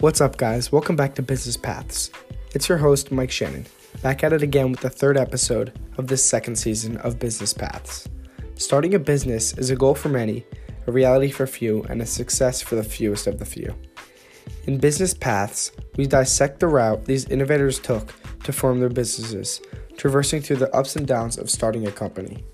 What's up, guys? Welcome back to Business Paths. It's your host, Mike Shannon, back at it again with the third episode of this second season of Business Paths. Starting a business is a goal for many, a reality for few, and a success for the fewest of the few. In Business Paths, we dissect the route these innovators took to form their businesses, traversing through the ups and downs of starting a company.